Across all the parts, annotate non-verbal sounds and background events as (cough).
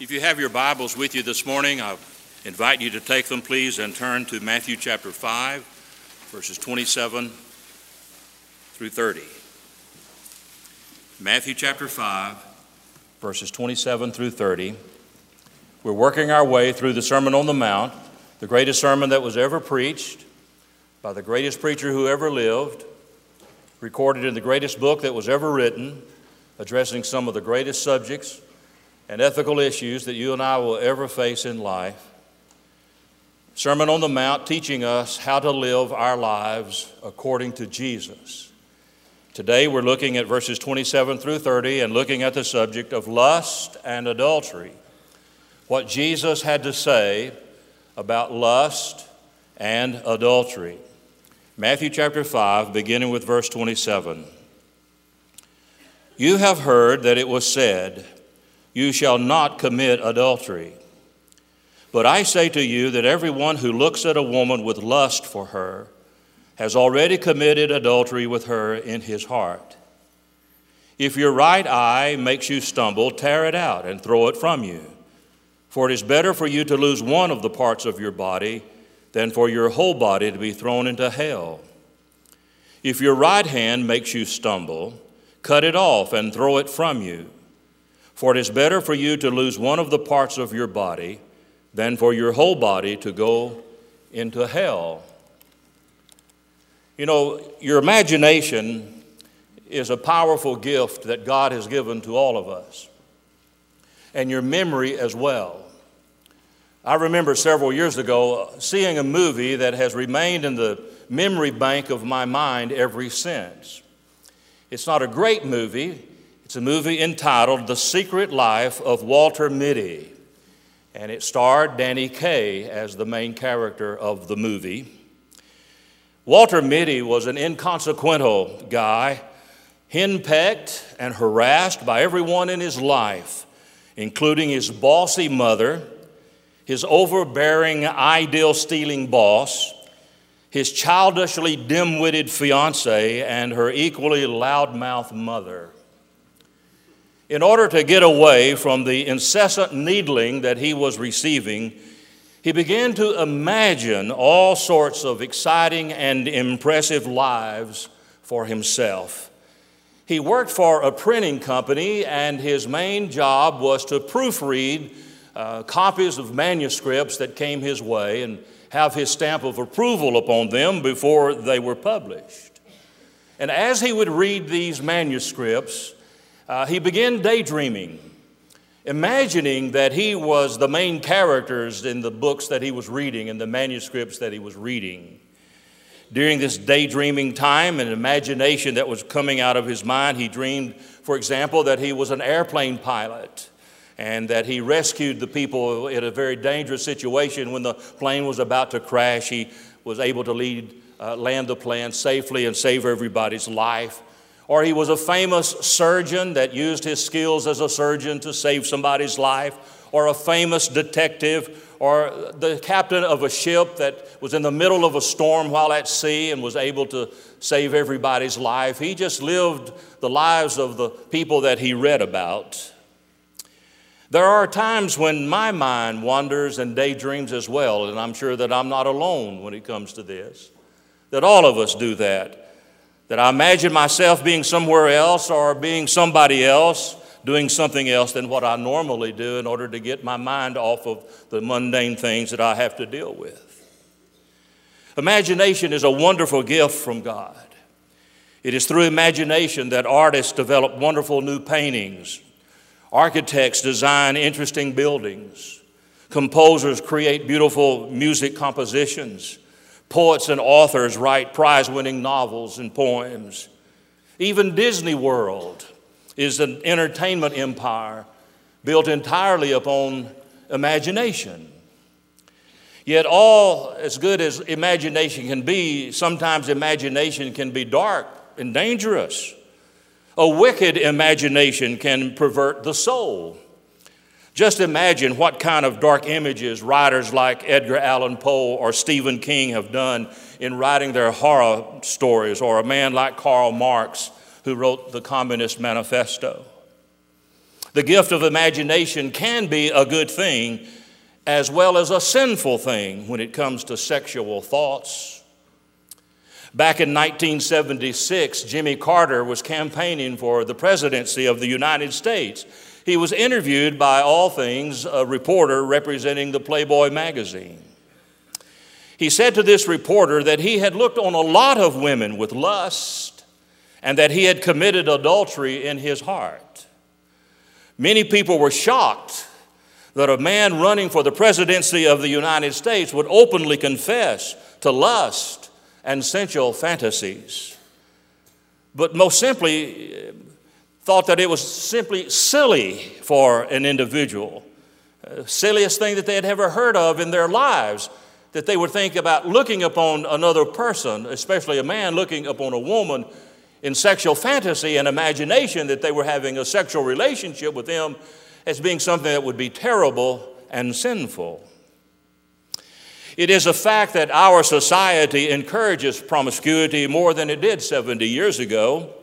If you have your Bibles with you this morning, I invite you to take them, please, and turn to Matthew chapter 5, verses 27 through 30. Matthew chapter 5, verses 27 through 30. We're working our way through the Sermon on the Mount, the greatest sermon that was ever preached by the greatest preacher who ever lived, recorded in the greatest book that was ever written, addressing some of the greatest subjects and ethical issues that you and I will ever face in life. Sermon on the Mount teaching us how to live our lives according to Jesus. Today we're looking at verses 27 through 30 and looking at the subject of lust and adultery. What Jesus had to say about lust and adultery. Matthew chapter 5, beginning with verse 27. You have heard that it was said, you shall not commit adultery. But I say to you that everyone who looks at a woman with lust for her has already committed adultery with her in his heart. If your right eye makes you stumble, tear it out and throw it from you. For it is better for you to lose one of the parts of your body than for your whole body to be thrown into hell. If your right hand makes you stumble, cut it off and throw it from you. For it is better for you to lose one of the parts of your body than for your whole body to go into hell. You know, your imagination is a powerful gift that God has given to all of us, and your memory as well. I remember several years ago uh, seeing a movie that has remained in the memory bank of my mind ever since. It's not a great movie, it's a movie entitled The Secret Life of Walter Mitty, and it starred Danny Kaye as the main character of the movie. Walter Mitty was an inconsequential guy, henpecked and harassed by everyone in his life, including his bossy mother, his overbearing, ideal stealing boss, his childishly dim witted fiance, and her equally loudmouth mother. In order to get away from the incessant needling that he was receiving, he began to imagine all sorts of exciting and impressive lives for himself. He worked for a printing company, and his main job was to proofread uh, copies of manuscripts that came his way and have his stamp of approval upon them before they were published. And as he would read these manuscripts, uh, he began daydreaming, imagining that he was the main characters in the books that he was reading and the manuscripts that he was reading. During this daydreaming time and imagination that was coming out of his mind, he dreamed, for example, that he was an airplane pilot and that he rescued the people in a very dangerous situation when the plane was about to crash. He was able to lead, uh, land the plane safely and save everybody's life or he was a famous surgeon that used his skills as a surgeon to save somebody's life, or a famous detective, or the captain of a ship that was in the middle of a storm while at sea and was able to save everybody's life. He just lived the lives of the people that he read about. There are times when my mind wanders and daydreams as well, and I'm sure that I'm not alone when it comes to this, that all of us do that that I imagine myself being somewhere else or being somebody else, doing something else than what I normally do in order to get my mind off of the mundane things that I have to deal with. Imagination is a wonderful gift from God. It is through imagination that artists develop wonderful new paintings, architects design interesting buildings, composers create beautiful music compositions. Poets and authors write prize winning novels and poems. Even Disney World is an entertainment empire built entirely upon imagination. Yet, all as good as imagination can be, sometimes imagination can be dark and dangerous. A wicked imagination can pervert the soul. Just imagine what kind of dark images writers like Edgar Allan Poe or Stephen King have done in writing their horror stories, or a man like Karl Marx who wrote the Communist Manifesto. The gift of imagination can be a good thing as well as a sinful thing when it comes to sexual thoughts. Back in 1976, Jimmy Carter was campaigning for the presidency of the United States. He was interviewed by All Things, a reporter representing the Playboy magazine. He said to this reporter that he had looked on a lot of women with lust and that he had committed adultery in his heart. Many people were shocked that a man running for the presidency of the United States would openly confess to lust and sensual fantasies. But most simply, thought that it was simply silly for an individual, uh, silliest thing that they had ever heard of in their lives, that they would think about looking upon another person, especially a man looking upon a woman in sexual fantasy and imagination that they were having a sexual relationship with them as being something that would be terrible and sinful. It is a fact that our society encourages promiscuity more than it did 70 years ago.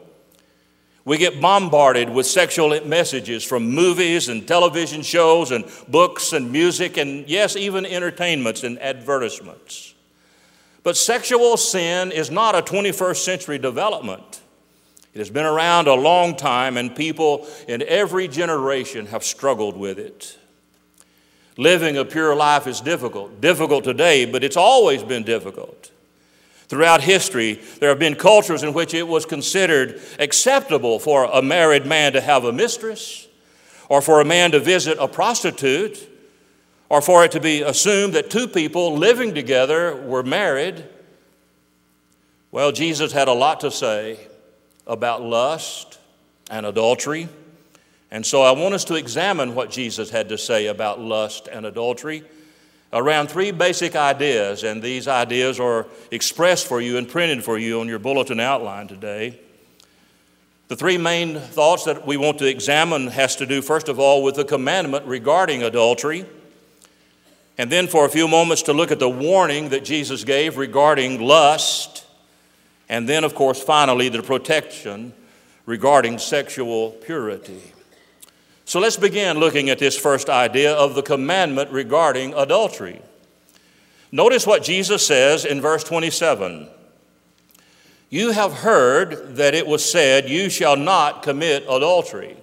We get bombarded with sexual messages from movies and television shows and books and music and, yes, even entertainments and advertisements. But sexual sin is not a 21st century development. It has been around a long time, and people in every generation have struggled with it. Living a pure life is difficult. Difficult today, but it's always been difficult. Throughout history, there have been cultures in which it was considered acceptable for a married man to have a mistress, or for a man to visit a prostitute, or for it to be assumed that two people living together were married. Well, Jesus had a lot to say about lust and adultery. And so I want us to examine what Jesus had to say about lust and adultery around three basic ideas, and these ideas are expressed for you and printed for you on your bulletin outline today. The three main thoughts that we want to examine has to do first of all with the commandment regarding adultery. And then for a few moments to look at the warning that Jesus gave regarding lust. And then, of course, finally, the protection regarding sexual purity. So let's begin looking at this first idea of the commandment regarding adultery. Notice what Jesus says in verse 27 You have heard that it was said, You shall not commit adultery.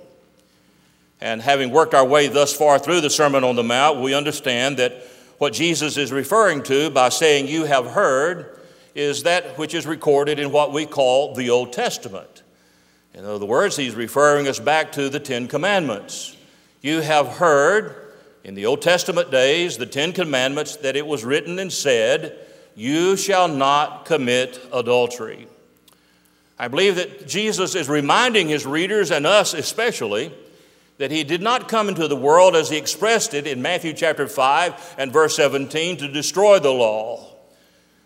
And having worked our way thus far through the Sermon on the Mount, we understand that what Jesus is referring to by saying, You have heard, is that which is recorded in what we call the Old Testament. In other words, he's referring us back to the Ten Commandments. You have heard in the Old Testament days, the Ten Commandments, that it was written and said, You shall not commit adultery. I believe that Jesus is reminding his readers and us especially that he did not come into the world as he expressed it in Matthew chapter 5 and verse 17 to destroy the law.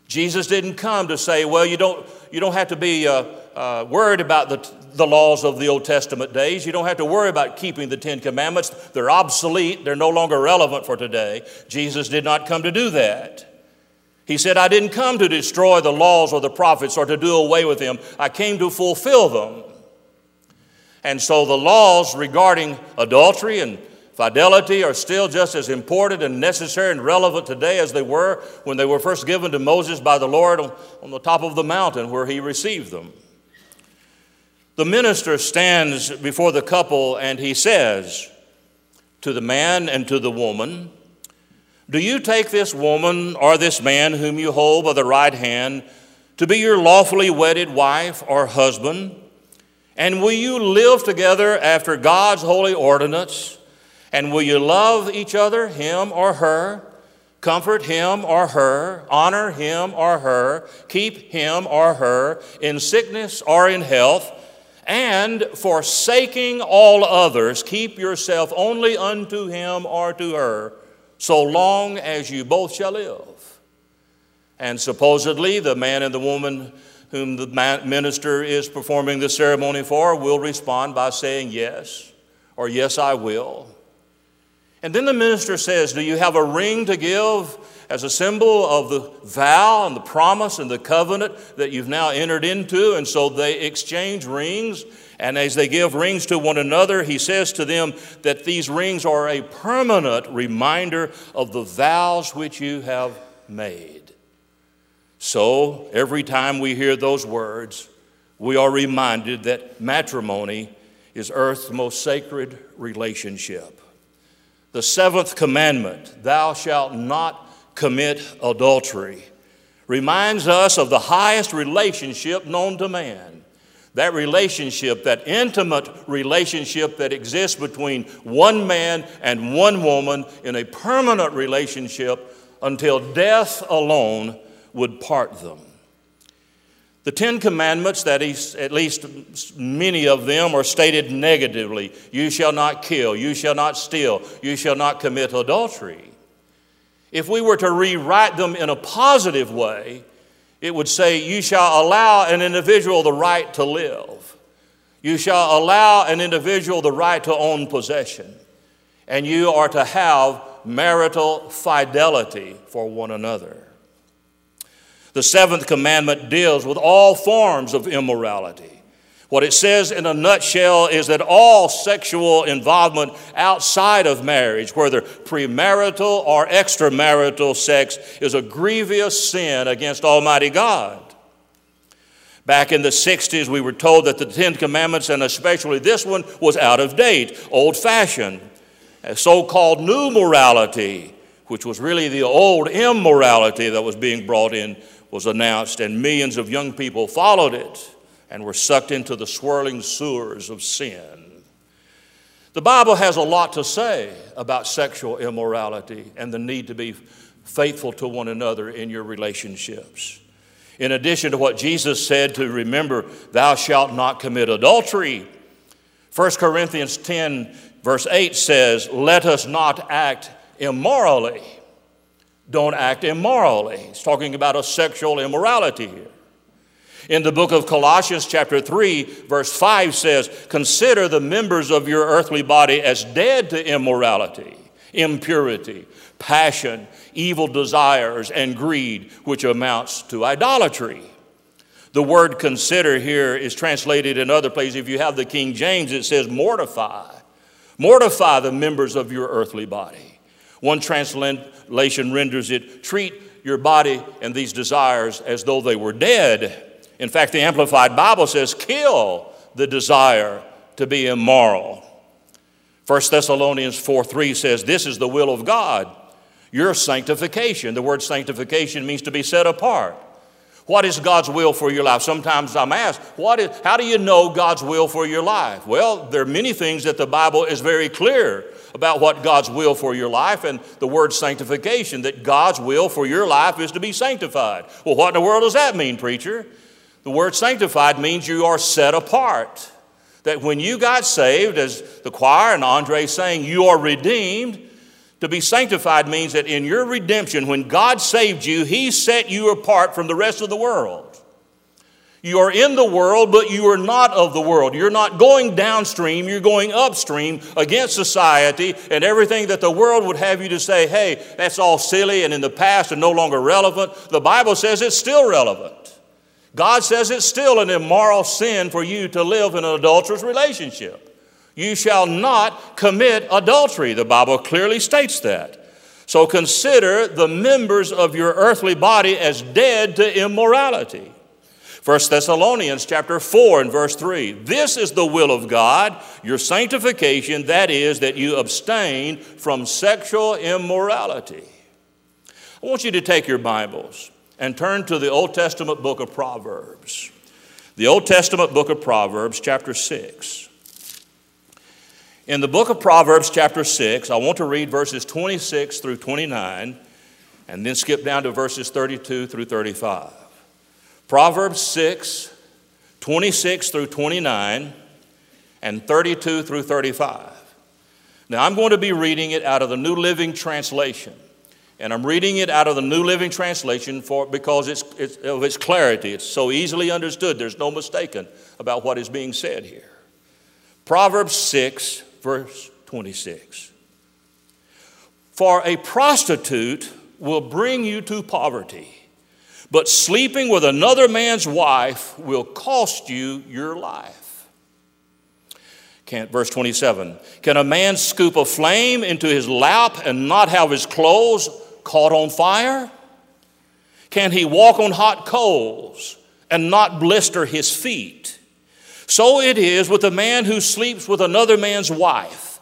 Jesus didn't come to say, well, you don't, you don't have to be uh, uh, worried about the, the laws of the Old Testament days. You don't have to worry about keeping the Ten Commandments. They're obsolete, they're no longer relevant for today. Jesus did not come to do that. He said, I didn't come to destroy the laws or the prophets or to do away with them. I came to fulfill them. And so the laws regarding adultery and fidelity are still just as important and necessary and relevant today as they were when they were first given to Moses by the Lord on, the top of the mountain where he received them. The minister stands before the couple and he says to the man and to the woman, Do you take this woman or this man whom you hold by the right hand to be your lawfully wedded wife or husband? And will you live together after God's holy ordinance? And will you love each other, him or her? Comfort him or her, honor him or her, keep him or her in sickness or in health, and forsaking all others, keep yourself only unto him or to her, so long as you both shall live. And supposedly, the man and the woman whom the minister is performing the ceremony for will respond by saying yes, or yes, I will. And then the minister says, Do you have a ring to give as a symbol of the vow and the promise and the covenant that you've now entered into? And so they exchange rings And as they give rings to one another, he says to them that these rings are a permanent reminder of the vows which you have made. So every time we hear those words, we are reminded that matrimony is earth's most sacred relationship. The seventh commandment, thou shalt not commit adultery, reminds us of the highest relationship known to man. That relationship, that intimate relationship that exists between one man and one woman in a permanent relationship until death alone would part them. The Ten Commandments, that is, at least many of them, are stated negatively. You shall not kill, you shall not steal, you shall not commit adultery. If we were to rewrite them in a positive way, it would say, You shall allow an individual the right to live. You shall allow an individual the right to own possession. And you are to have marital fidelity for one another. The seventh commandment deals with all forms of immorality. What it says in a nutshell is that all sexual involvement outside of marriage, whether premarital or extramarital sex, is a grievous sin against Almighty God. Back in the 60s, we were told that the Ten Commandments, and especially this one, was out of date, old fashioned. So called new morality, which was really the old immorality that was being brought in was announced, and millions of young people followed it and were sucked into the swirling sewers of sin. The Bible has a lot to say about sexual immorality and the need to be faithful to one another in your relationships. In addition to what Jesus said to remember, thou shalt not commit adultery, 1 Corinthians 10, verse 8 says, Let us not act immorally don't act immorally. He's talking about a sexual immorality here. In the book of Colossians, chapter 3, verse 5 says, Consider the members of your earthly body as dead to immorality, impurity, passion, evil desires, and greed, which amounts to idolatry. The word consider here is translated in other places. If you have the King James, it says mortify. Mortify the members of your earthly body. One translation renders it treat your body and these desires as though they were dead. In fact, the Amplified Bible says kill the desire to be immoral. 1 Thessalonians 4 3 says, This is the will of God, your sanctification. The word sanctification means to be set apart. What is God's will for your life? Sometimes I'm asked, what is, how do you know God's will for your life? Well, there are many things that the Bible is very clear about what God's will for your life and the word sanctification, that God's will for your life is to be sanctified. Well, what in the world does that mean, preacher? The word sanctified means you are set apart. That when you got saved, as the choir and Andre saying, you are redeemed. To be sanctified means that in your redemption, when God saved you, He set you apart from the rest of the world. You are in the world, but you are not of the world. You're not going downstream, you're going upstream against society and everything that the world would have you to say, hey, that's all silly and in the past and no longer relevant. The Bible says it's still relevant. God says it's still an immoral sin for you to live in an adulterous relationship. You shall not commit adultery. The Bible clearly states that. So consider the members of your earthly body as dead to immorality 1 Thessalonians chapter 4 and verse 3. This is the will of God, your sanctification, that is, that you abstain from sexual immorality. I want you to take your Bibles and turn to the Old Testament book of Proverbs. The Old Testament book of Proverbs, chapter 6. In the book of Proverbs, chapter 6, I want to read verses 26 through 29 and then skip down to verses 32 through 35. Proverbs 6, 26 through 29, and 32 through 35. Now, I'm going to be reading it out of the New Living Translation. And I'm reading it out of the New Living Translation for, because it's, it's, of its clarity. It's so easily understood, there's no mistaking about what is being said here. Proverbs 6, verse 26. For a prostitute will bring you to poverty but sleeping with another man's wife will cost you your life. Can, verse 27 Can a man scoop a flame into his lap and not have his clothes caught on fire? Can he walk on hot coals and not blister his feet? So it is with a man who sleeps with another man's wife.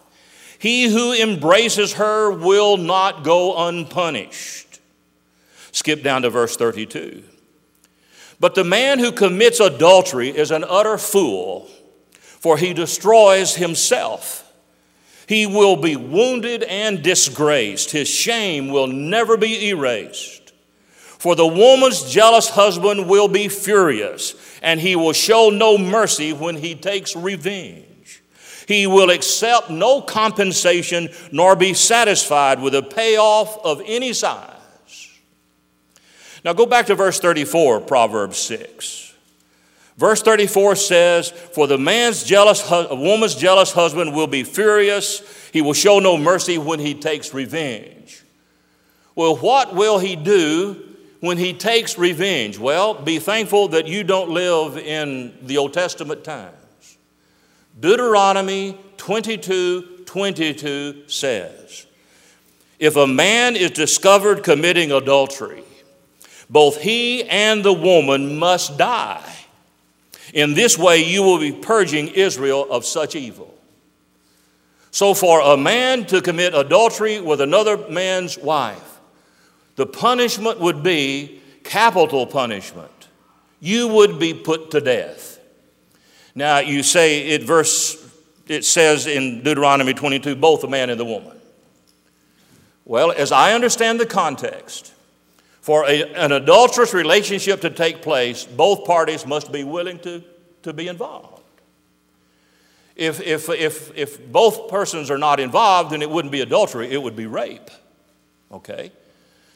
He who embraces her will not go unpunished. Skip down to verse 32. But the man who commits adultery is an utter fool, for he destroys himself. He will be wounded and disgraced. His shame will never be erased. For the woman's jealous husband will be furious, and he will show no mercy when he takes revenge. He will accept no compensation nor be satisfied with a payoff of any size. Now go back to verse 34, Proverbs 6. Verse 34 says, For the man's jealous, a woman's jealous husband will be furious. He will show no mercy when he takes revenge. Well, what will he do when he takes revenge? Well, be thankful that you don't live in the Old Testament times. Deuteronomy 22 22 says, If a man is discovered committing adultery, both he and the woman must die. In this way, you will be purging Israel of such evil. So, for a man to commit adultery with another man's wife, the punishment would be capital punishment. You would be put to death. Now, you say it verse it says in Deuteronomy 22 both the man and the woman. Well, as I understand the context, for a, an adulterous relationship to take place, both parties must be willing to, to be involved. If, if, if, if both persons are not involved, then it wouldn't be adultery, it would be rape. Okay?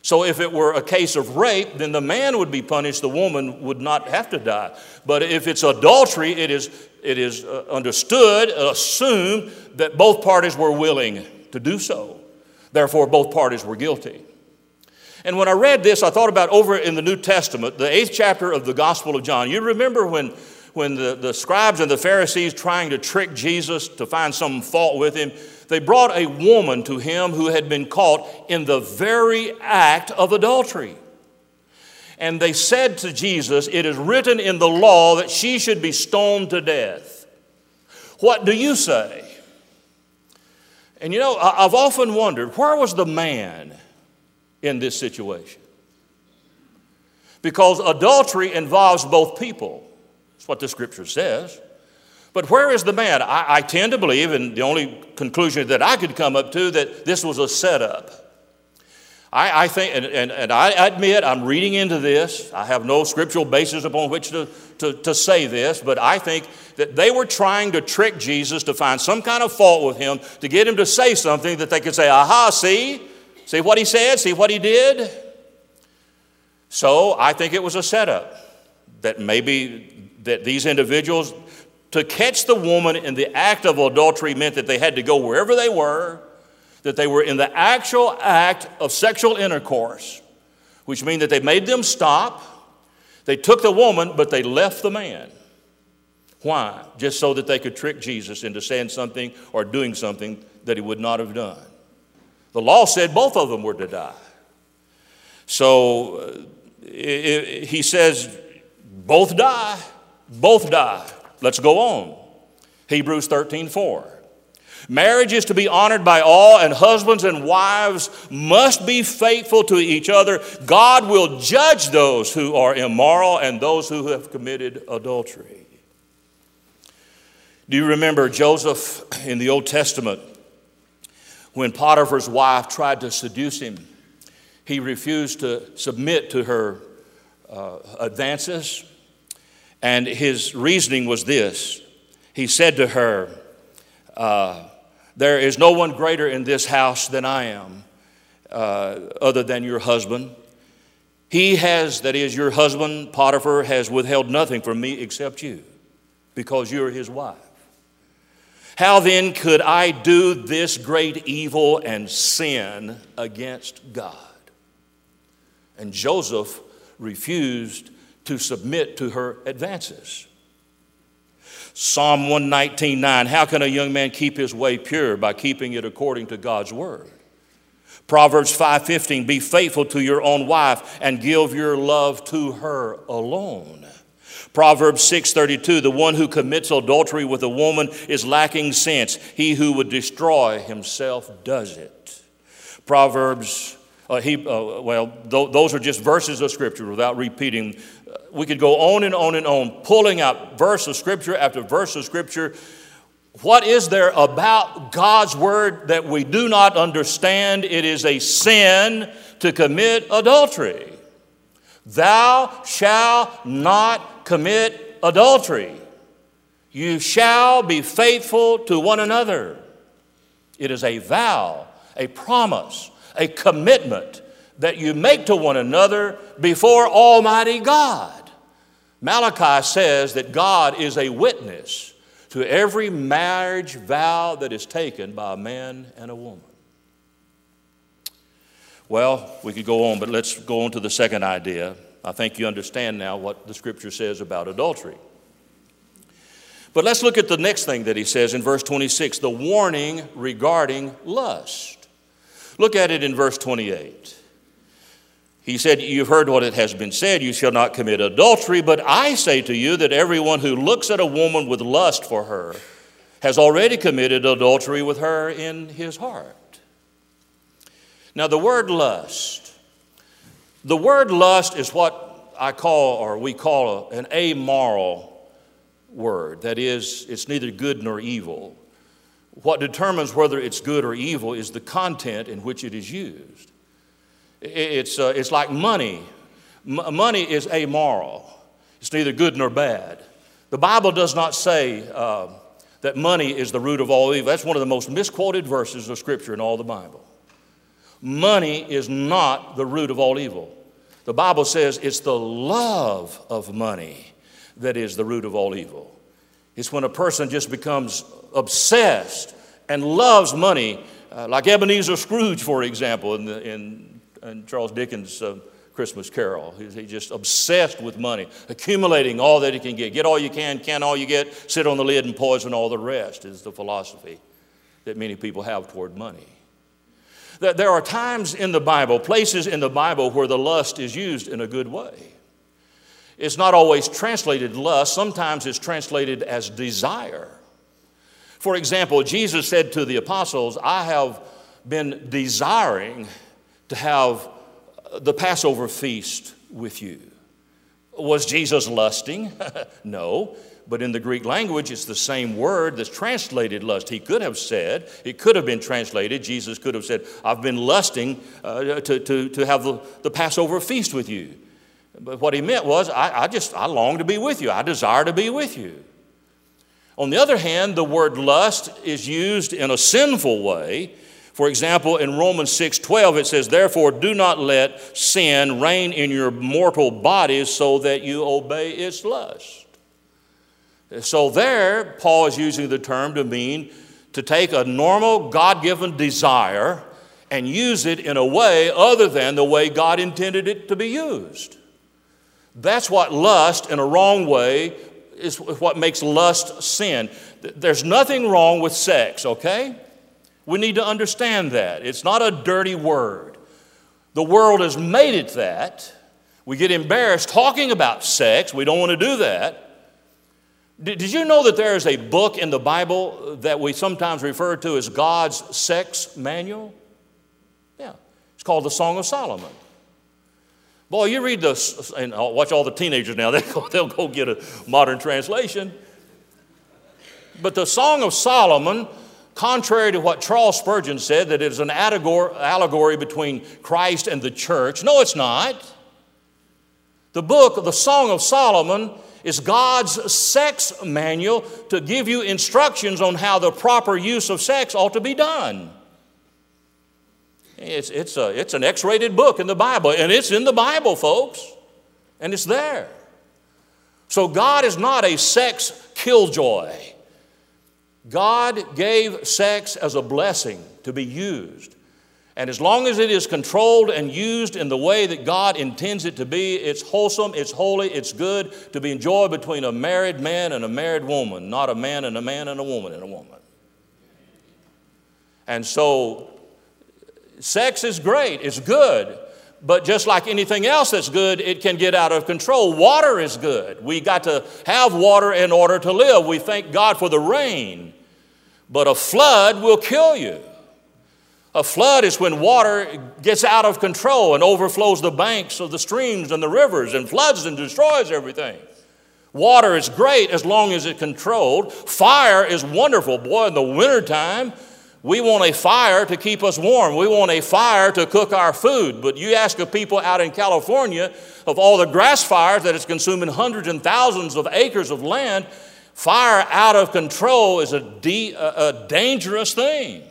So if it were a case of rape, then the man would be punished, the woman would not have to die. But if it's adultery, it is, it is uh, understood, assumed that both parties were willing to do so. Therefore, both parties were guilty. And when I read this, I thought about over in the New Testament, the eighth chapter of the Gospel of John. You remember when, when the, the scribes and the Pharisees trying to trick Jesus to find some fault with him, they brought a woman to him who had been caught in the very act of adultery. And they said to Jesus, It is written in the law that she should be stoned to death. What do you say? And you know, I've often wondered where was the man? In this situation. Because adultery involves both people. That's what the scripture says. But where is the man? I, I, tend to believe, and the only conclusion that I could come up to, that this was a setup. I, I think, and, and, and, I admit I'm reading into this. I have no scriptural basis upon which to, to, to say this, but I think that they were trying to trick Jesus to find some kind of fault with him to get him to say something that they could say, aha, see, See what he said? See what he did? So I think it was a setup that maybe that these individuals to catch the woman in the act of adultery meant that they had to go wherever they were, that they were in the actual act of sexual intercourse, which means that they made them stop. They took the woman, but they left the man. Why? Just so that they could trick Jesus into saying something or doing something that he would not have done. The law said both of them were to die. So uh, it, he says, both die, both die. Let's go on. Hebrews 13 4. Marriage is to be honored by all, and husbands and wives must be faithful to each other. God will judge those who are immoral and those who have committed adultery. Do you remember Joseph in the Old Testament? When Potiphar's wife tried to seduce him, he refused to submit to her uh, advances. And his reasoning was this He said to her, uh, There is no one greater in this house than I am, uh, other than your husband. He has, that is, your husband, Potiphar, has withheld nothing from me except you, because you're his wife. How then could I do this great evil and sin against God? And Joseph refused to submit to her advances. Psalm 119:9 How can a young man keep his way pure by keeping it according to God's word? Proverbs 5:15 Be faithful to your own wife and give your love to her alone. Proverbs 6:32 The one who commits adultery with a woman is lacking sense. He who would destroy himself does it. Proverbs uh, he, uh, well, th- those are just verses of Scripture without repeating. Uh, we could go on and on and on, pulling out verse of Scripture after verse of Scripture. What is there about God's Word that we do not understand? It is a sin to commit adultery. Thou shalt not commit adultery. You shall be faithful to one another. It is a vow, a promise a commitment that you make to one another before Almighty God. Malachi says that God is a witness to every marriage vow that is taken by a man and a woman. Well, we could go on, but let's go on to the second idea. I think you understand now what the scripture says about adultery. But let's look at the next thing that he says in verse 26 the warning regarding lust. Look at it in verse 28. He said, You've heard what it has been said, you shall not commit adultery, but I say to you that everyone who looks at a woman with lust for her has already committed adultery with her in his heart. Now, the word lust, the word lust is what I call, or we call, an amoral word. That is, it's neither good nor evil. What determines whether it's good or evil is the content in which it is used. It's, uh, it's like money. M- money is amoral, it's neither good nor bad. The Bible does not say uh, that money is the root of all evil. That's one of the most misquoted verses of Scripture in all the Bible. Money is not the root of all evil. The Bible says it's the love of money that is the root of all evil. It's when a person just becomes obsessed and loves money, uh, like Ebenezer Scrooge, for example, in, the, in, in Charles Dickens' uh, Christmas Carol. He's, he's just obsessed with money, accumulating all that he can get. Get all you can, can all you get, sit on the lid and poison all the rest, is the philosophy that many people have toward money. That there are times in the Bible, places in the Bible where the lust is used in a good way. It's not always translated lust, sometimes it's translated as desire. For example, Jesus said to the apostles, I have been desiring to have the Passover feast with you. Was Jesus lusting? (laughs) no. But in the Greek language, it's the same word that's translated lust. He could have said, it could have been translated, Jesus could have said, I've been lusting uh, to, to, to have the, the Passover feast with you. But what he meant was, I, I just, I long to be with you. I desire to be with you. On the other hand, the word lust is used in a sinful way. For example, in Romans 6:12 it says, "Therefore do not let sin reign in your mortal bodies so that you obey its lust." So there Paul is using the term to mean to take a normal God-given desire and use it in a way other than the way God intended it to be used. That's what lust in a wrong way is what makes lust sin. There's nothing wrong with sex, okay? We need to understand that. It's not a dirty word. The world has made it that. We get embarrassed talking about sex. We don't want to do that. Did you know that there is a book in the Bible that we sometimes refer to as God's sex manual? Yeah. It's called the Song of Solomon. Boy, you read this, and watch all the teenagers now, (laughs) they'll they'll go get a modern translation. But the Song of Solomon, contrary to what Charles Spurgeon said, that it is an allegory between Christ and the church, no, it's not. The book, the Song of Solomon, is God's sex manual to give you instructions on how the proper use of sex ought to be done. It's, it's, a, it's an X rated book in the Bible, and it's in the Bible, folks, and it's there. So God is not a sex killjoy. God gave sex as a blessing to be used. And as long as it is controlled and used in the way that God intends it to be, it's wholesome, it's holy, it's good to be enjoyed between a married man and a married woman, not a man and a man and a woman and a woman. And so, sex is great, it's good. But just like anything else that's good, it can get out of control. Water is good. We got to have water in order to live. We thank God for the rain. But a flood will kill you. A flood is when water gets out of control and overflows the banks of the streams and the rivers and floods and destroys everything. Water is great as long as it's controlled. Fire is wonderful. Boy, in the wintertime, we want a fire to keep us warm. We want a fire to cook our food. But you ask of people out in California of all the grass fires that is consuming hundreds and thousands of acres of land, fire out of control is a, de- a dangerous thing.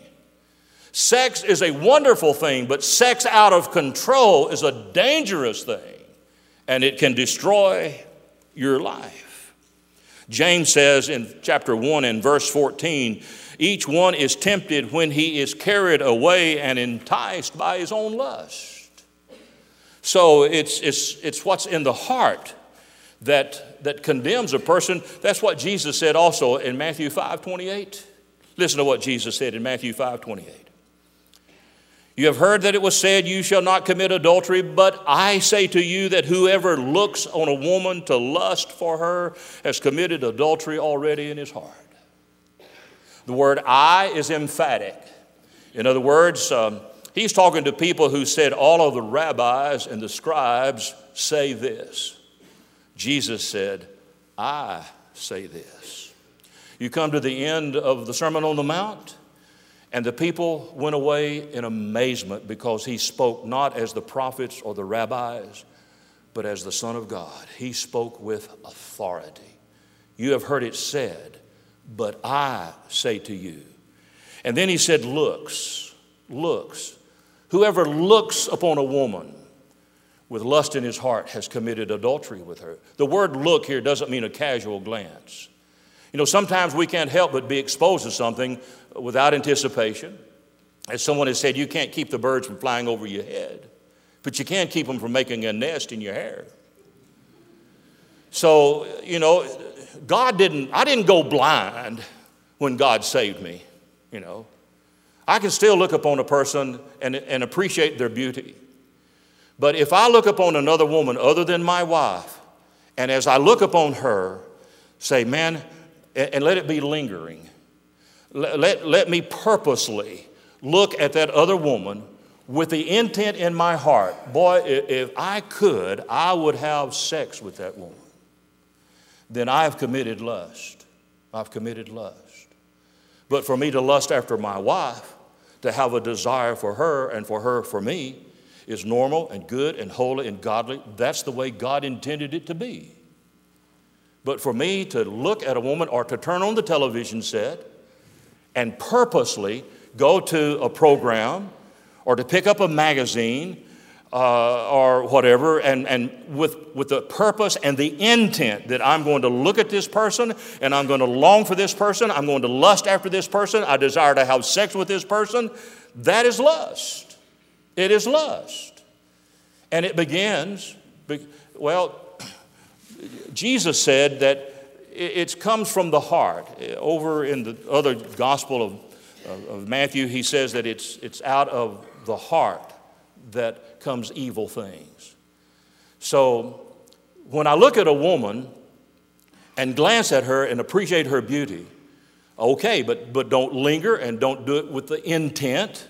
Sex is a wonderful thing, but sex out of control is a dangerous thing, and it can destroy your life. James says in chapter 1 and verse 14, each one is tempted when he is carried away and enticed by his own lust. So it's, it's, it's what's in the heart that, that condemns a person. That's what Jesus said also in Matthew 5 28. Listen to what Jesus said in Matthew 5 28. You have heard that it was said, You shall not commit adultery, but I say to you that whoever looks on a woman to lust for her has committed adultery already in his heart. The word I is emphatic. In other words, um, he's talking to people who said, All of the rabbis and the scribes say this. Jesus said, I say this. You come to the end of the Sermon on the Mount, and the people went away in amazement because he spoke not as the prophets or the rabbis, but as the Son of God. He spoke with authority. You have heard it said, but I say to you. And then he said, Looks, looks. Whoever looks upon a woman with lust in his heart has committed adultery with her. The word look here doesn't mean a casual glance. You know, sometimes we can't help but be exposed to something without anticipation. As someone has said, you can't keep the birds from flying over your head, but you can keep them from making a nest in your hair. So, you know, God didn't, I didn't go blind when God saved me, you know. I can still look upon a person and, and appreciate their beauty. But if I look upon another woman other than my wife, and as I look upon her, say, man, and, and let it be lingering, let, let, let me purposely look at that other woman with the intent in my heart boy, if I could, I would have sex with that woman. Then I have committed lust. I've committed lust. But for me to lust after my wife, to have a desire for her and for her for me, is normal and good and holy and godly. That's the way God intended it to be. But for me to look at a woman or to turn on the television set and purposely go to a program or to pick up a magazine uh, or whatever, and, and with, with the purpose and the intent that I'm going to look at this person and I'm going to long for this person, I'm going to lust after this person, I desire to have sex with this person, that is lust. It is lust. And it begins, well, (clears throat) Jesus said that it comes from the heart. Eh, over in the other gospel of, of Matthew, he says that it's, it's out of the heart that comes evil things. So when I look at a woman and glance at her and appreciate her beauty, okay, but, but don't linger and don't do it with the intent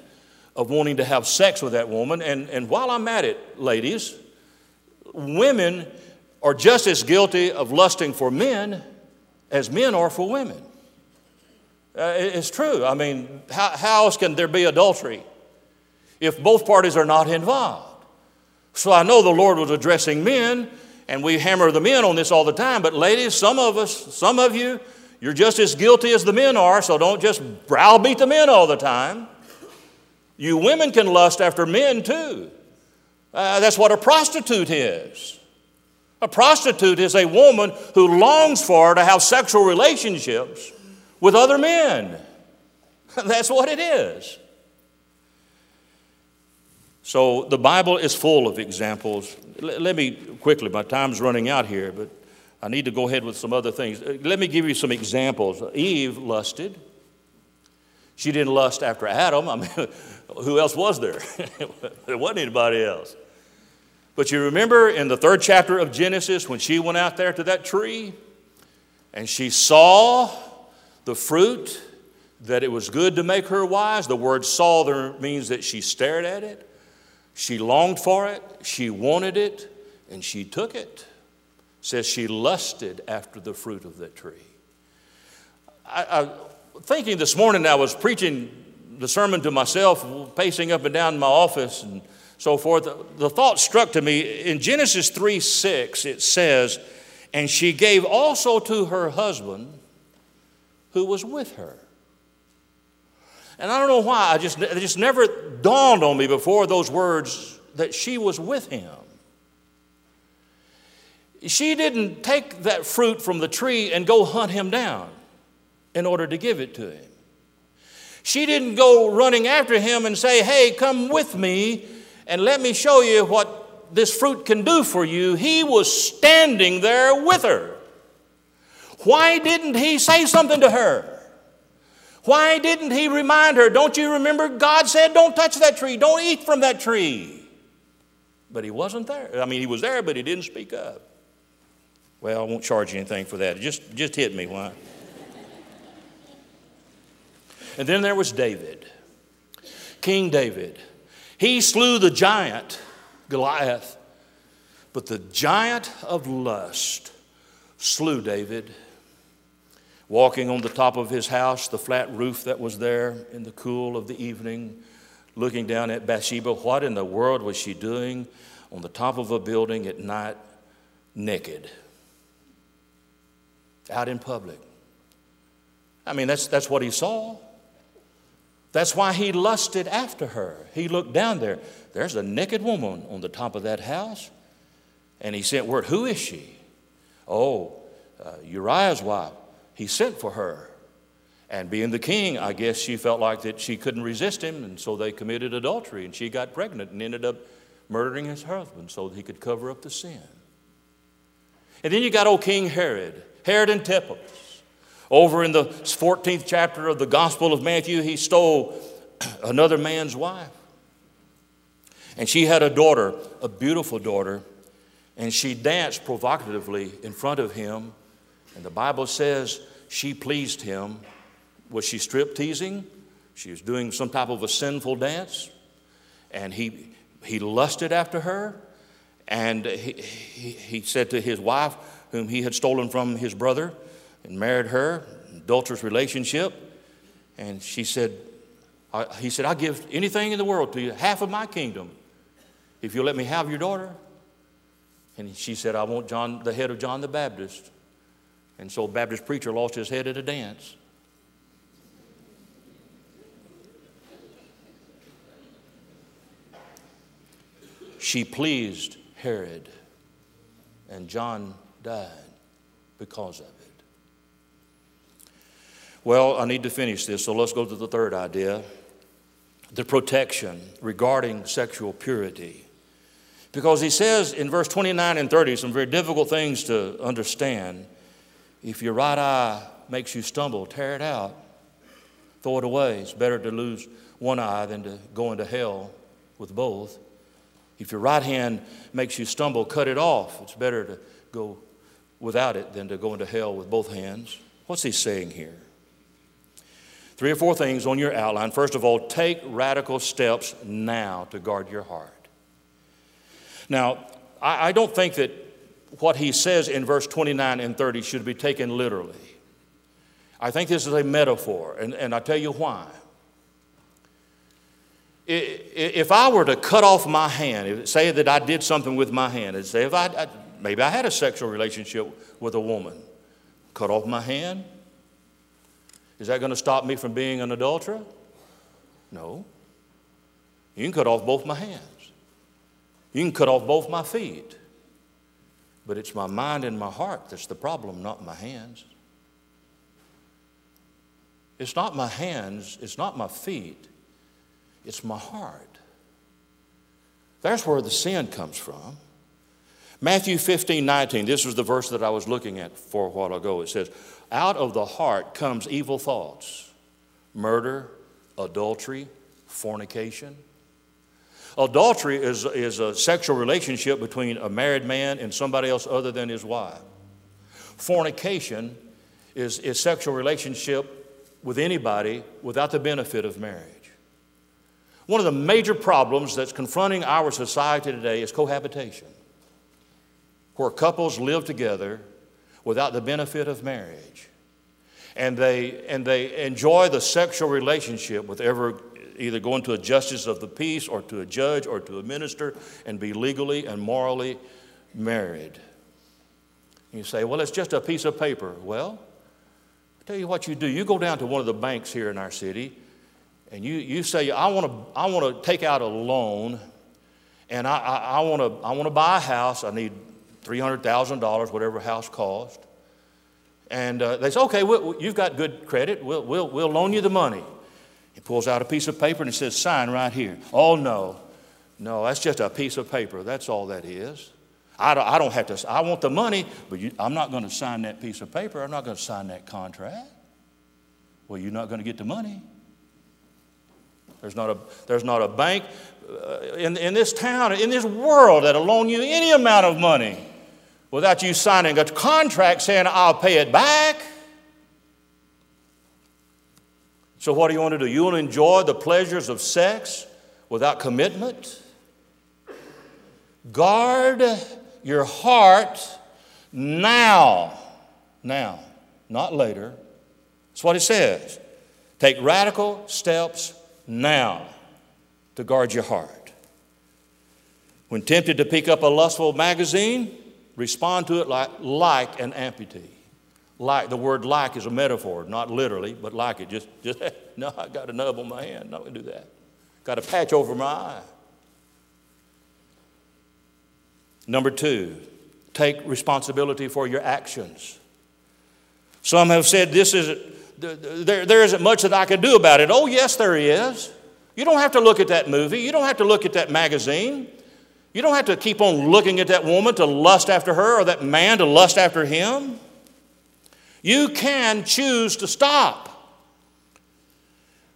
of wanting to have sex with that woman. And, and while I'm at it, ladies, women are just as guilty of lusting for men as men are for women. Uh, it's true. I mean, how, how else can there be adultery if both parties are not involved? So I know the Lord was addressing men, and we hammer the men on this all the time, but ladies, some of us, some of you, you're just as guilty as the men are, so don't just browbeat the men all the time. You women can lust after men too. Uh, that's what a prostitute is. A prostitute is a woman who longs for to have sexual relationships with other men. (laughs) That's what it is. So the Bible is full of examples. Let me quickly, my time's running out here, but I need to go ahead with some other things. Uh, let me give you some examples. Eve lusted. She didn't lust after Adam. I mean, (laughs) who else was there? (laughs) there wasn't anybody else. But you remember in the third chapter of Genesis when she went out there to that tree and she saw the fruit, that it was good to make her wise. The word saw there means that she stared at it, she longed for it, she wanted it, and she took it. it says she lusted after the fruit of that tree. I, I, thinking this morning, I was preaching the sermon to myself, pacing up and down my office, and so forth, the thought struck to me in Genesis 3 6, it says, And she gave also to her husband who was with her. And I don't know why, I just, it just never dawned on me before those words that she was with him. She didn't take that fruit from the tree and go hunt him down in order to give it to him. She didn't go running after him and say, Hey, come with me and let me show you what this fruit can do for you. He was standing there with her. Why didn't he say something to her? Why didn't he remind her? Don't you remember God said, Don't touch that tree, don't eat from that tree? But he wasn't there. I mean, he was there, but he didn't speak up. Well, I won't charge you anything for that. Just, just hit me. Why? and then there was David, King David. He slew the giant, Goliath, but the giant of lust slew David. Walking on the top of his house, the flat roof that was there in the cool of the evening, looking down at Bathsheba, what in the world was she doing on the top of a building at night naked? Out in public. I mean, that's, that's what he saw. That's why he lusted after her. He looked down there. There's a naked woman on the top of that house. And he sent word, Who is she? Oh, uh, Uriah's wife. He sent for her. And being the king, I guess she felt like that she couldn't resist him, and so they committed adultery, and she got pregnant and ended up murdering his husband so that he could cover up the sin. And then you got old King Herod, Herod Antipas. Over in the 14th chapter of the Gospel of Matthew, he stole (clears throat) another man's wife. And she had a daughter, a beautiful daughter, and she danced provocatively in front of him. And the Bible says she pleased him. Was she strip teasing? She was doing some type of a sinful dance. And he, he lusted after her. And he, he, he said to his wife, whom he had stolen from his brother, and married her, adulterous relationship. And she said, he said, I'll give anything in the world to you, half of my kingdom, if you'll let me have your daughter. And she said, I want John, the head of John the Baptist. And so a Baptist preacher lost his head at a dance. She pleased Herod, and John died because of it. Well, I need to finish this, so let's go to the third idea the protection regarding sexual purity. Because he says in verse 29 and 30 some very difficult things to understand. If your right eye makes you stumble, tear it out, throw it away. It's better to lose one eye than to go into hell with both. If your right hand makes you stumble, cut it off. It's better to go without it than to go into hell with both hands. What's he saying here? Three or four things on your outline. First of all, take radical steps now to guard your heart. Now, I, I don't think that what he says in verse 29 and 30 should be taken literally. I think this is a metaphor, and, and I'll tell you why. If I were to cut off my hand, say that I did something with my hand, and say if I, I maybe I had a sexual relationship with a woman, cut off my hand, is that going to stop me from being an adulterer? No. You can cut off both my hands. You can cut off both my feet. But it's my mind and my heart that's the problem, not my hands. It's not my hands, it's not my feet, it's my heart. That's where the sin comes from. Matthew 15, 19, this was the verse that I was looking at for a while ago. It says, Out of the heart comes evil thoughts, murder, adultery, fornication. Adultery is, is a sexual relationship between a married man and somebody else other than his wife. Fornication is, is sexual relationship with anybody without the benefit of marriage. One of the major problems that's confronting our society today is cohabitation where couples live together without the benefit of marriage. And they, and they enjoy the sexual relationship with ever, either going to a justice of the peace or to a judge or to a minister and be legally and morally married. You say, well, it's just a piece of paper. Well, I'll tell you what you do. You go down to one of the banks here in our city and you, you say, I want to I wanna take out a loan and I, I, I want to I wanna buy a house. I need $300,000, whatever house cost. And uh, they say, okay, we'll, you've got good credit. We'll, we'll, we'll loan you the money. He pulls out a piece of paper and he says, sign right here. Oh, no. No, that's just a piece of paper. That's all that is. I don't, I don't have to, I want the money, but you, I'm not going to sign that piece of paper. I'm not going to sign that contract. Well, you're not going to get the money. There's not a, there's not a bank uh, in, in this town, in this world, that'll loan you any amount of money without you signing a contract saying, I'll pay it back. So, what do you want to do? You want to enjoy the pleasures of sex without commitment? Guard your heart now. Now, not later. That's what it says. Take radical steps now to guard your heart. When tempted to pick up a lustful magazine, respond to it like, like an amputee. Like, the word like is a metaphor, not literally, but like it. Just, just (laughs) no, I got a nub on my hand. Not gonna do that. Got a patch over my eye. Number two, take responsibility for your actions. Some have said this is there, there isn't much that I can do about it. Oh, yes, there is. You don't have to look at that movie. You don't have to look at that magazine. You don't have to keep on looking at that woman to lust after her or that man to lust after him. You can choose to stop.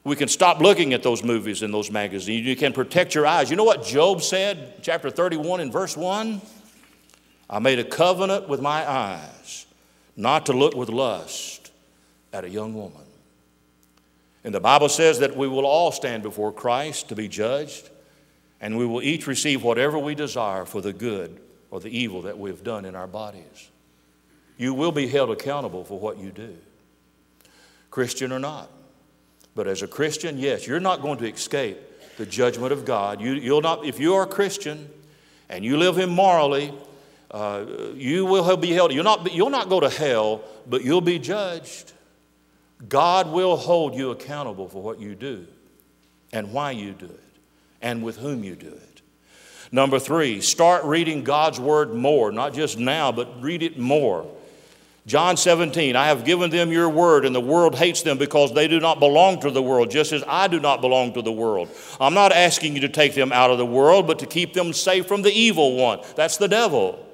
We can stop looking at those movies and those magazines. You can protect your eyes. You know what Job said, chapter 31 and verse 1? I made a covenant with my eyes not to look with lust at a young woman. And the Bible says that we will all stand before Christ to be judged, and we will each receive whatever we desire for the good or the evil that we have done in our bodies. You will be held accountable for what you do, Christian or not. But as a Christian, yes, you're not going to escape the judgment of God. You, will not, if you are a Christian and you live immorally, uh, you will be held. You'll not, you'll not go to hell, but you'll be judged. God will hold you accountable for what you do and why you do it and with whom you do it. Number three, start reading God's Word more, not just now, but read it more. John 17, I have given them your word, and the world hates them because they do not belong to the world, just as I do not belong to the world. I'm not asking you to take them out of the world, but to keep them safe from the evil one. That's the devil.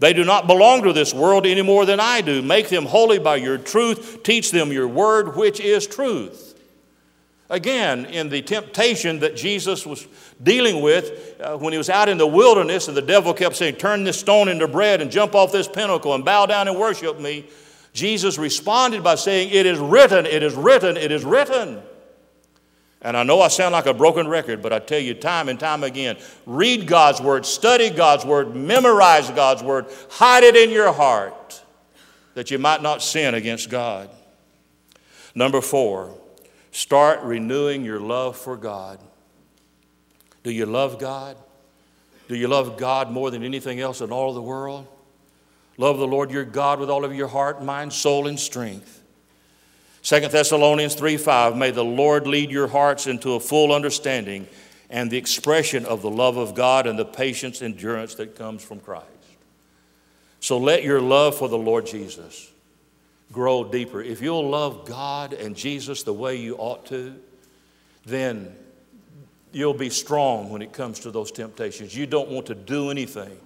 They do not belong to this world any more than I do. Make them holy by your truth. Teach them your word, which is truth. Again, in the temptation that Jesus was dealing with uh, when he was out in the wilderness, and the devil kept saying, Turn this stone into bread and jump off this pinnacle and bow down and worship me. Jesus responded by saying, It is written, it is written, it is written. And I know I sound like a broken record, but I tell you time and time again read God's Word, study God's Word, memorize God's Word, hide it in your heart that you might not sin against God. Number four, start renewing your love for God. Do you love God? Do you love God more than anything else in all the world? Love the Lord your God with all of your heart, mind, soul, and strength. 2 Thessalonians 3 5, may the Lord lead your hearts into a full understanding and the expression of the love of God and the patience, endurance that comes from Christ. So let your love for the Lord Jesus grow deeper. If you'll love God and Jesus the way you ought to, then you'll be strong when it comes to those temptations. You don't want to do anything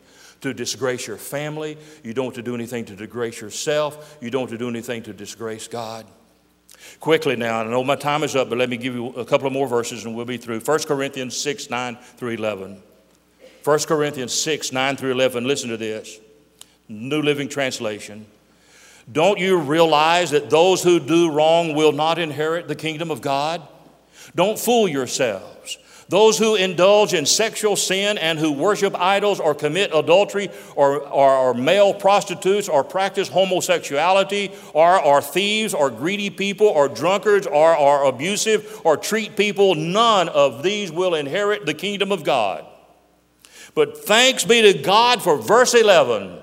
to disgrace your family. You don't want to do anything to disgrace yourself. You don't want to do anything to disgrace God. Quickly now, I know my time is up, but let me give you a couple of more verses and we'll be through. 1 Corinthians 6, 9 through 11. 1 Corinthians 6, 9 through 11. Listen to this New Living Translation. Don't you realize that those who do wrong will not inherit the kingdom of God? Don't fool yourselves. Those who indulge in sexual sin and who worship idols or commit adultery or, or male prostitutes or practice homosexuality or are thieves or greedy people or drunkards or are abusive or treat people, none of these will inherit the kingdom of God. But thanks be to God for verse 11.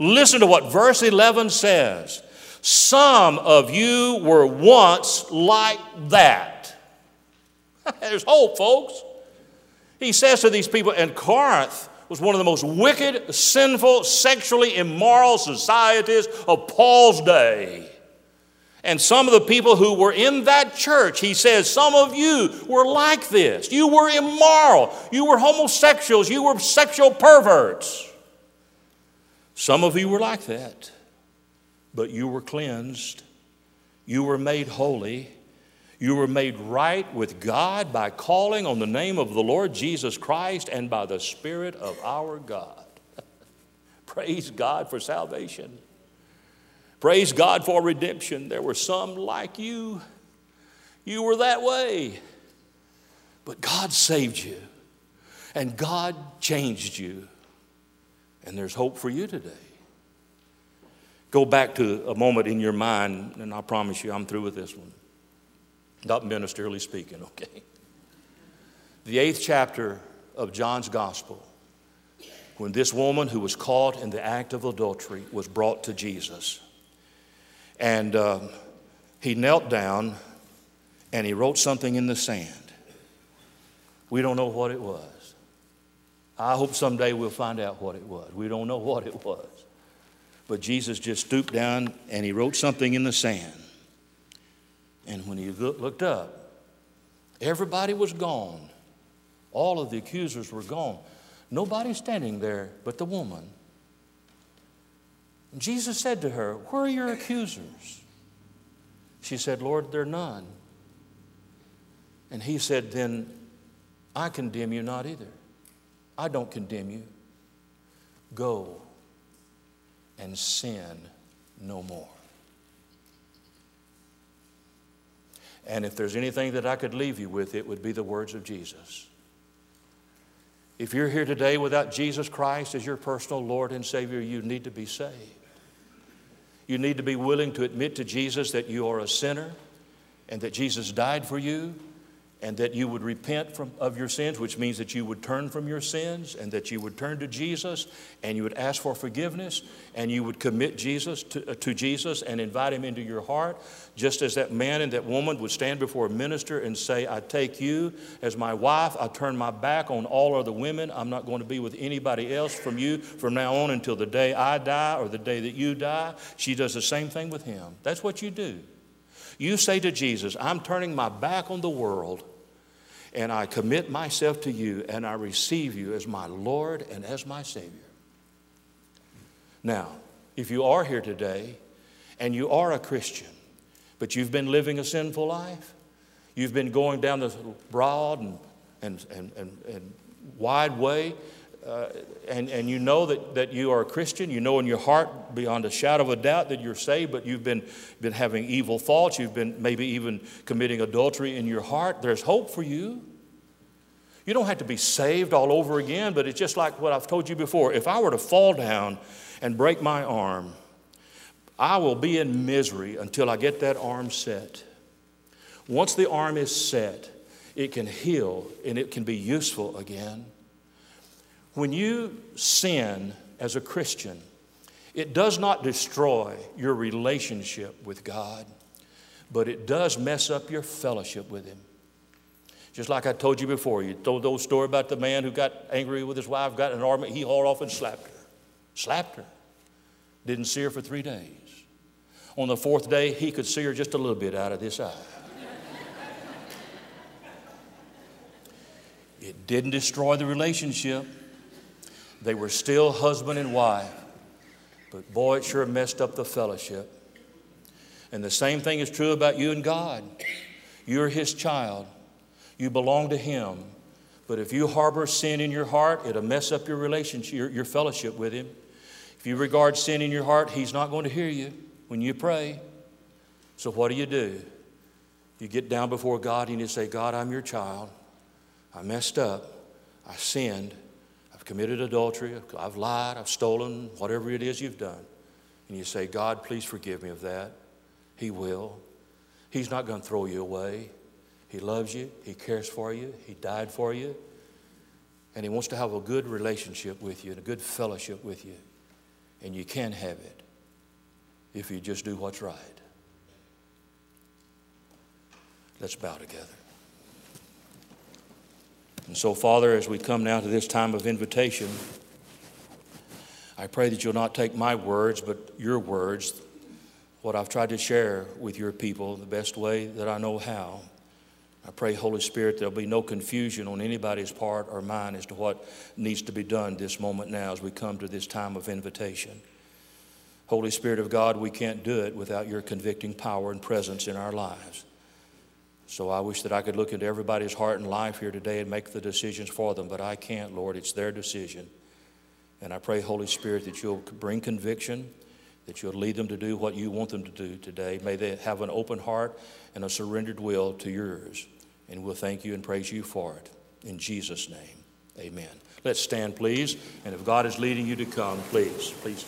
Listen to what verse 11 says. Some of you were once like that. (laughs) There's hope, folks. He says to these people, and Corinth was one of the most wicked, sinful, sexually immoral societies of Paul's day. And some of the people who were in that church, he says, some of you were like this. You were immoral. You were homosexuals. You were sexual perverts. Some of you were like that. But you were cleansed. You were made holy you were made right with God by calling on the name of the Lord Jesus Christ and by the Spirit of our God. (laughs) Praise God for salvation. Praise God for redemption. There were some like you. You were that way. But God saved you, and God changed you. And there's hope for you today. Go back to a moment in your mind, and I promise you I'm through with this one not ministerially speaking, okay? The eighth chapter of John's Gospel, when this woman who was caught in the act of adultery was brought to Jesus. And um, he knelt down and he wrote something in the sand. We don't know what it was. I hope someday we'll find out what it was. We don't know what it was. But Jesus just stooped down and he wrote something in the sand. And when he looked up, everybody was gone. All of the accusers were gone. Nobody standing there but the woman. And Jesus said to her, Where are your accusers? She said, Lord, there are none. And he said, Then I condemn you not either. I don't condemn you. Go and sin no more. And if there's anything that I could leave you with, it would be the words of Jesus. If you're here today without Jesus Christ as your personal Lord and Savior, you need to be saved. You need to be willing to admit to Jesus that you are a sinner and that Jesus died for you and that you would repent from, of your sins, which means that you would turn from your sins and that you would turn to Jesus and you would ask for forgiveness and you would commit Jesus to, uh, to Jesus and invite him into your heart, just as that man and that woman would stand before a minister and say, I take you as my wife, I turn my back on all other women, I'm not going to be with anybody else from you from now on until the day I die or the day that you die. She does the same thing with him. That's what you do. You say to Jesus, I'm turning my back on the world and I commit myself to you and I receive you as my Lord and as my Savior. Now, if you are here today and you are a Christian, but you've been living a sinful life, you've been going down this broad and, and, and, and, and wide way uh, and, and you know that, that you are a Christian, you know in your heart beyond a shadow of a doubt that you're saved, but you've been, been having evil thoughts, you've been maybe even committing adultery in your heart, there's hope for you. You don't have to be saved all over again, but it's just like what I've told you before. If I were to fall down and break my arm, I will be in misery until I get that arm set. Once the arm is set, it can heal and it can be useful again. When you sin as a Christian, it does not destroy your relationship with God, but it does mess up your fellowship with Him. Just like I told you before, you told those story about the man who got angry with his wife, got an argument, he hauled off and slapped her. Slapped her. Didn't see her for three days. On the fourth day, he could see her just a little bit out of this eye. (laughs) It didn't destroy the relationship. They were still husband and wife. But boy, it sure messed up the fellowship. And the same thing is true about you and God. You're His child, you belong to Him. But if you harbor sin in your heart, it'll mess up your relationship, your, your fellowship with Him. If you regard sin in your heart, He's not going to hear you when you pray. So, what do you do? You get down before God and you say, God, I'm your child. I messed up. I sinned. Committed adultery. I've lied. I've stolen, whatever it is you've done. And you say, God, please forgive me of that. He will. He's not going to throw you away. He loves you. He cares for you. He died for you. And He wants to have a good relationship with you and a good fellowship with you. And you can have it if you just do what's right. Let's bow together. And so, Father, as we come now to this time of invitation, I pray that you'll not take my words, but your words, what I've tried to share with your people the best way that I know how. I pray, Holy Spirit, there'll be no confusion on anybody's part or mine as to what needs to be done this moment now as we come to this time of invitation. Holy Spirit of God, we can't do it without your convicting power and presence in our lives. So I wish that I could look into everybody's heart and life here today and make the decisions for them, but I can't, Lord. It's their decision. And I pray, Holy Spirit, that you'll bring conviction that you'll lead them to do what you want them to do today. May they have an open heart and a surrendered will to yours. And we'll thank you and praise you for it. In Jesus' name, amen. Let's stand, please. And if God is leading you to come, please, please.